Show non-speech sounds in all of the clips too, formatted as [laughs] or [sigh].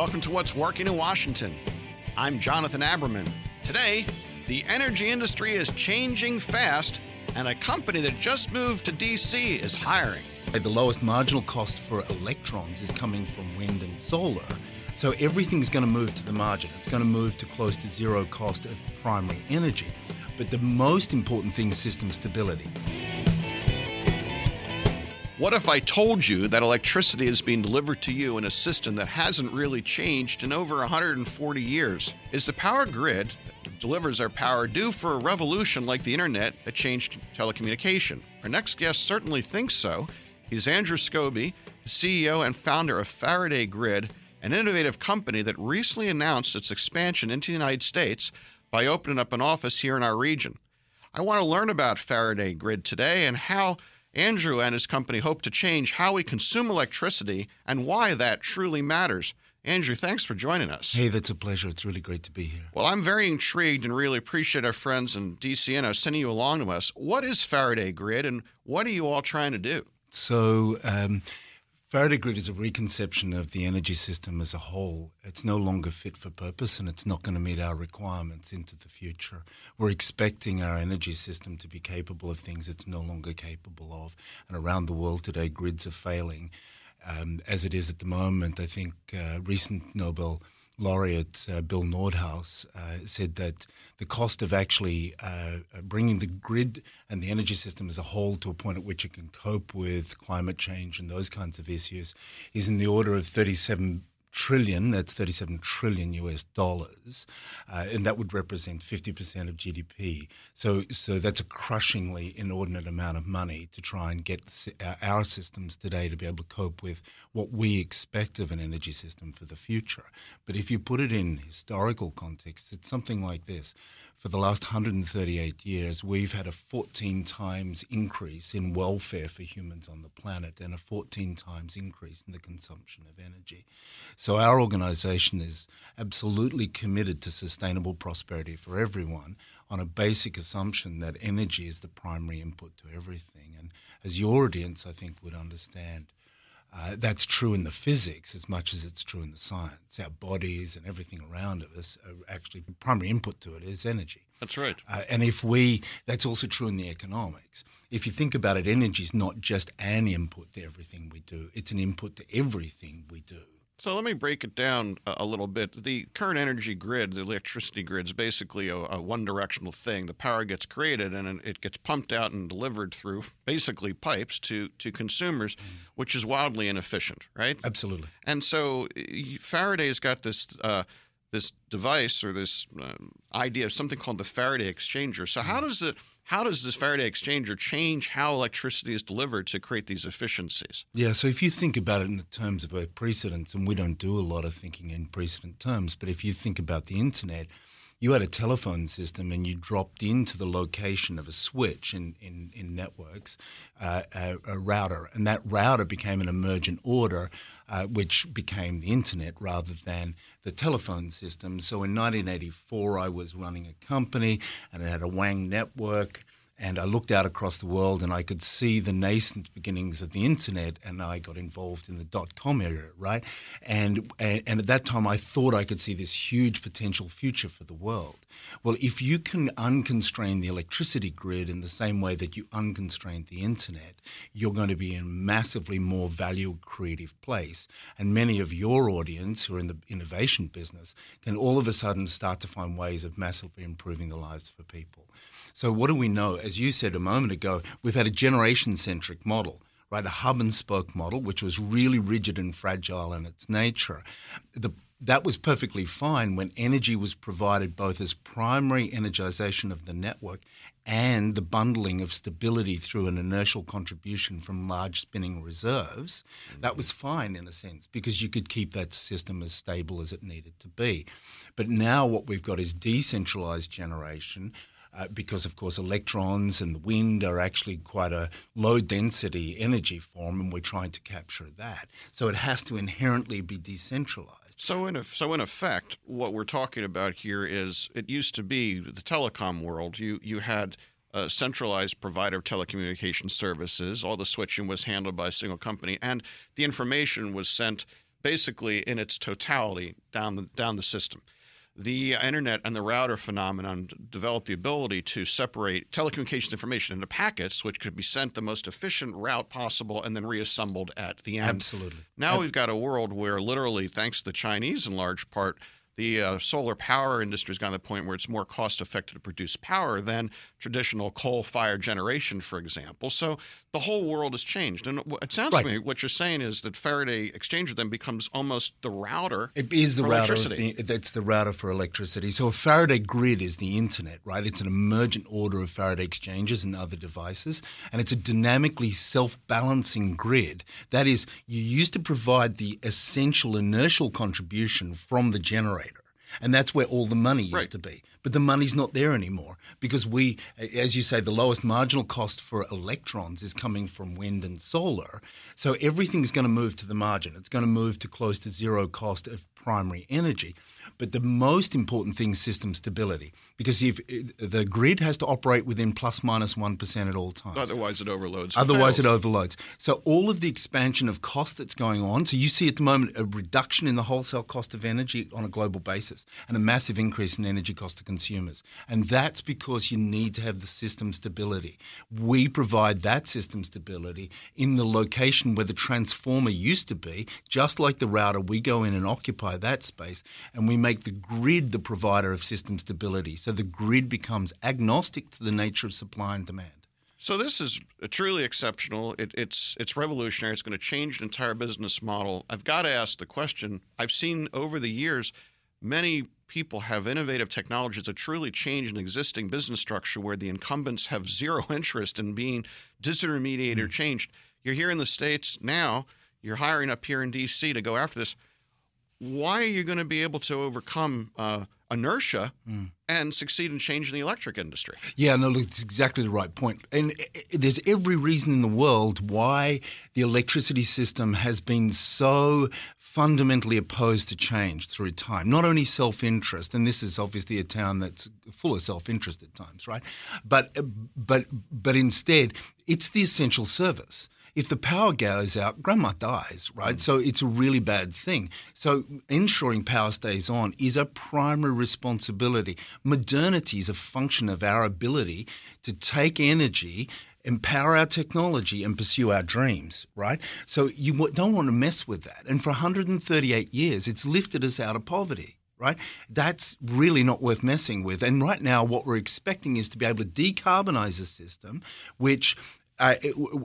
Welcome to What's Working in Washington. I'm Jonathan Aberman. Today, the energy industry is changing fast, and a company that just moved to DC is hiring. The lowest marginal cost for electrons is coming from wind and solar. So everything's going to move to the margin. It's going to move to close to zero cost of primary energy. But the most important thing is system stability. What if I told you that electricity is being delivered to you in a system that hasn't really changed in over 140 years? Is the power grid that delivers our power due for a revolution like the internet that changed telecommunication? Our next guest certainly thinks so. He's Andrew Scobie, the CEO and founder of Faraday Grid, an innovative company that recently announced its expansion into the United States by opening up an office here in our region. I want to learn about Faraday Grid today and how Andrew and his company hope to change how we consume electricity and why that truly matters. Andrew, thanks for joining us. Hey, that's a pleasure. It's really great to be here. Well, I'm very intrigued and really appreciate our friends in DCNO sending you along to us. What is Faraday Grid and what are you all trying to do? So, um, Faraday Grid is a reconception of the energy system as a whole. It's no longer fit for purpose and it's not going to meet our requirements into the future. We're expecting our energy system to be capable of things it's no longer capable of. And around the world today, grids are failing. Um, as it is at the moment, I think uh, recent Nobel laureate uh, Bill Nordhaus uh, said that the cost of actually uh, bringing the grid and the energy system as a whole to a point at which it can cope with climate change and those kinds of issues is in the order of 37 trillion, that's 37 trillion US dollars, uh, and that would represent 50% of GDP. So, so that's a crushingly inordinate amount of money to try and get our systems today to be able to cope with what we expect of an energy system for the future. But if you put it in historical context, it's something like this for the last 138 years, we've had a 14 times increase in welfare for humans on the planet and a 14 times increase in the consumption of energy. So, our organization is absolutely committed to sustainable prosperity for everyone on a basic assumption that energy is the primary input to everything. And as your audience, I think, would understand, uh, that's true in the physics as much as it's true in the science. Our bodies and everything around us are actually primary input to it is energy. That's right. Uh, and if we, that's also true in the economics. If you think about it, energy is not just an input to everything we do; it's an input to everything we do. So let me break it down a, little bit. The current energy grid, the electricity grid, is basically a, a one directional thing. The power gets created and it gets pumped out and delivered through [laughs] basically pipes to, to consumers, mm. which is wildly inefficient, right? Absolutely. And so Faraday's got this. Uh, this device or this uh, idea of something called the Faraday exchanger. So, how mm. does it how does this Faraday exchanger change how electricity is delivered to create these efficiencies? Yeah, so if you think about it in the terms of a precedence, and we don't do a lot of thinking in precedent terms, but if you think about the internet, you had a telephone system and you dropped into the location of a switch in, in, in networks, uh, a, a, router, and that router became an emergent order, uh, which became the internet rather than the telephone system. So in 1984, I was running a company and it had a WANG network. And I looked out across the world and I could see the nascent beginnings of the internet, and I got involved in the dot com era, right? And, and at that time, I thought I could see this huge potential future for the world. Well, if you can unconstrain the electricity grid in the same way that you unconstrained the internet, you're going to be in a massively more value creative place. And many of your audience who are in the innovation business can all of a sudden start to find ways of massively improving the lives for people. So, what do we know? As you said a moment ago, we've had a generation centric model right? A hub and spoke model, which was really rigid and fragile in its nature. The, that was perfectly fine when energy was provided both as primary energization of the network and the bundling of stability through an inertial contribution from large spinning reserves. Mm-hmm. That was fine in a sense because you could keep that system as stable as it needed to be. But now what we've got is decentralized generation uh, because, of course, electrons and the wind are actually quite a low density energy form, and we're trying to capture that. So it has to inherently be decentralized. So in, a, so in effect, what we're talking about here is it used to be the telecom world. You you had a centralized provider of telecommunication services. All the switching was handled by a single company, and the information was sent basically in its totality down the down the system. The internet and the router phenomenon developed the ability to separate telecommunications information into packets, which could be sent the most efficient route possible and then reassembled at the end. Absolutely. Now we've got a world where, literally, thanks to the Chinese in large part, the uh, solar power industry has gotten to the point where it's more cost effective to produce power than traditional coal fired generation, for example. So the whole world has changed. And it sounds right. to me what you're saying is that Faraday exchanger then becomes almost the router. It is the router. The, that's the router for electricity. So a Faraday grid is the internet, right? It's an emergent order of Faraday exchangers and other devices. And it's a dynamically self balancing grid. That is, you used to provide the essential inertial contribution from the generator and that's where all the money used right. to be. But the money's not there anymore because we, as you say, the lowest marginal cost for electrons is coming from wind and solar. So everything's going to move to the margin. It's going to move to close to zero cost of primary energy. But the most important thing is system stability because if the grid has to operate within plus minus 1 at all times. Otherwise, it overloads. Otherwise, it overloads. So, all of the expansion of cost that's going on, so you see at the moment a reduction in the wholesale cost of energy on a global basis and a massive increase in energy cost to consumers. And that's because you need to have the system stability. We provide that system stability in the location where the transformer used to be, just like the router, we go in and occupy that space and we make the grid the provider of system stability. So the grid becomes agnostic to the nature of supply and demand. So this is truly exceptional. It, it's it's revolutionary. It's going to change the entire business model. I've got to ask the question. I've seen over the years many people have innovative technologies that truly change an existing business structure where the incumbents have [laughs] zero interest in being disintermediated mm. or changed. You're here in the states now. You're hiring up here in D.C. to go after this why are you going to be able to overcome uh, inertia mm. and succeed in changing the electric industry? Yeah, no, look, it's exactly the right point. And there's every reason in the world why the electricity system has been so fundamentally opposed to change through time. Not only self interest, and this is obviously a town that's full of self interest at times, right? But, but, but instead, it's the essential service if the power goes out, grandma dies, right? Mm. So it's a really bad thing. So ensuring power stays on is a primary responsibility. Modernity is a function of our ability to take energy empower our technology and pursue our dreams, right? So you don't want to mess with that. And for 138 years, it's lifted us out of poverty. Right? That's really not worth messing with. And right now, what we're expecting is to be able to decarbonize a system which uh,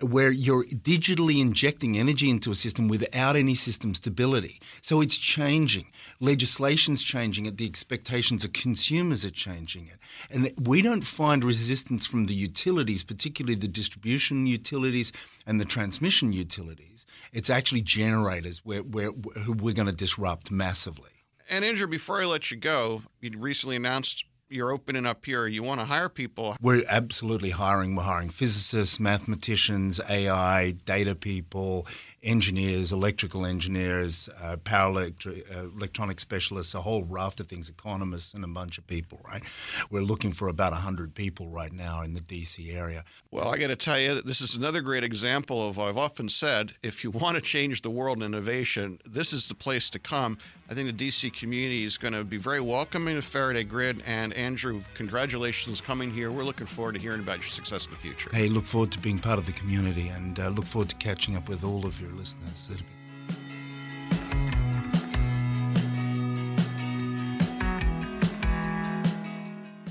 where you're digitally injecting energy into a system without any system stability. So it's changing. Legislation's changing it. The expectations of consumers are changing it. And we don't find resistance from the utilities, particularly the distribution utilities and the transmission utilities. It's actually generators where, where, who we're going to disrupt massively. And Andrew, before I let you go, you recently announced you're opening up here, you want to hire people. We're absolutely hiring. We're hiring physicists, mathematicians, AI, data people, engineers, electrical engineers, uh, power electri- uh, electronic specialists, a whole raft of things, economists, and a bunch of people, right? We're looking for about 100 people right now in the DC area. Well, I got to tell you, this is another great example of I've often said if you [laughs] want to change the world in innovation, this is the place to come. I think the DC community is going to be very welcoming to Faraday Grid. And Andrew, congratulations coming here. We're looking forward to hearing about your success in the future. Hey, look forward to being part of the community and uh, look forward to catching up with all of your listeners.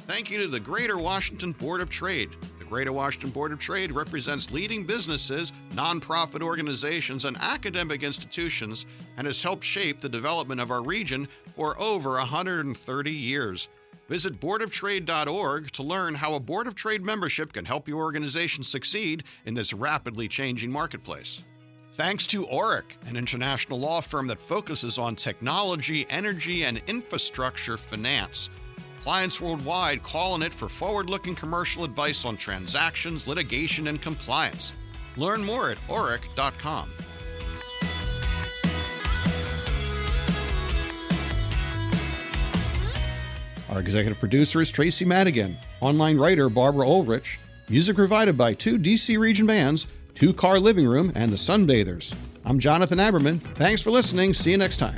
Thank you to the Greater Washington Board of Trade. The Greater Washington Board of Trade represents leading businesses, nonprofit organizations, and academic institutions and has helped shape the development of our region for over 130 years. Visit boardoftrade.org to learn how a Board of Trade membership can help your organization succeed in this rapidly changing marketplace. Thanks to Orrick, an international law firm that focuses on technology, energy, and infrastructure finance. Clients worldwide call on it for forward looking commercial advice on transactions, litigation, and compliance. Learn more at orrick.com. Our executive producer is Tracy Madigan, online writer Barbara Ulrich, music provided by two DC region bands Two Car Living Room, and The Sunbathers. I'm Jonathan Aberman. Thanks for listening. See you next time.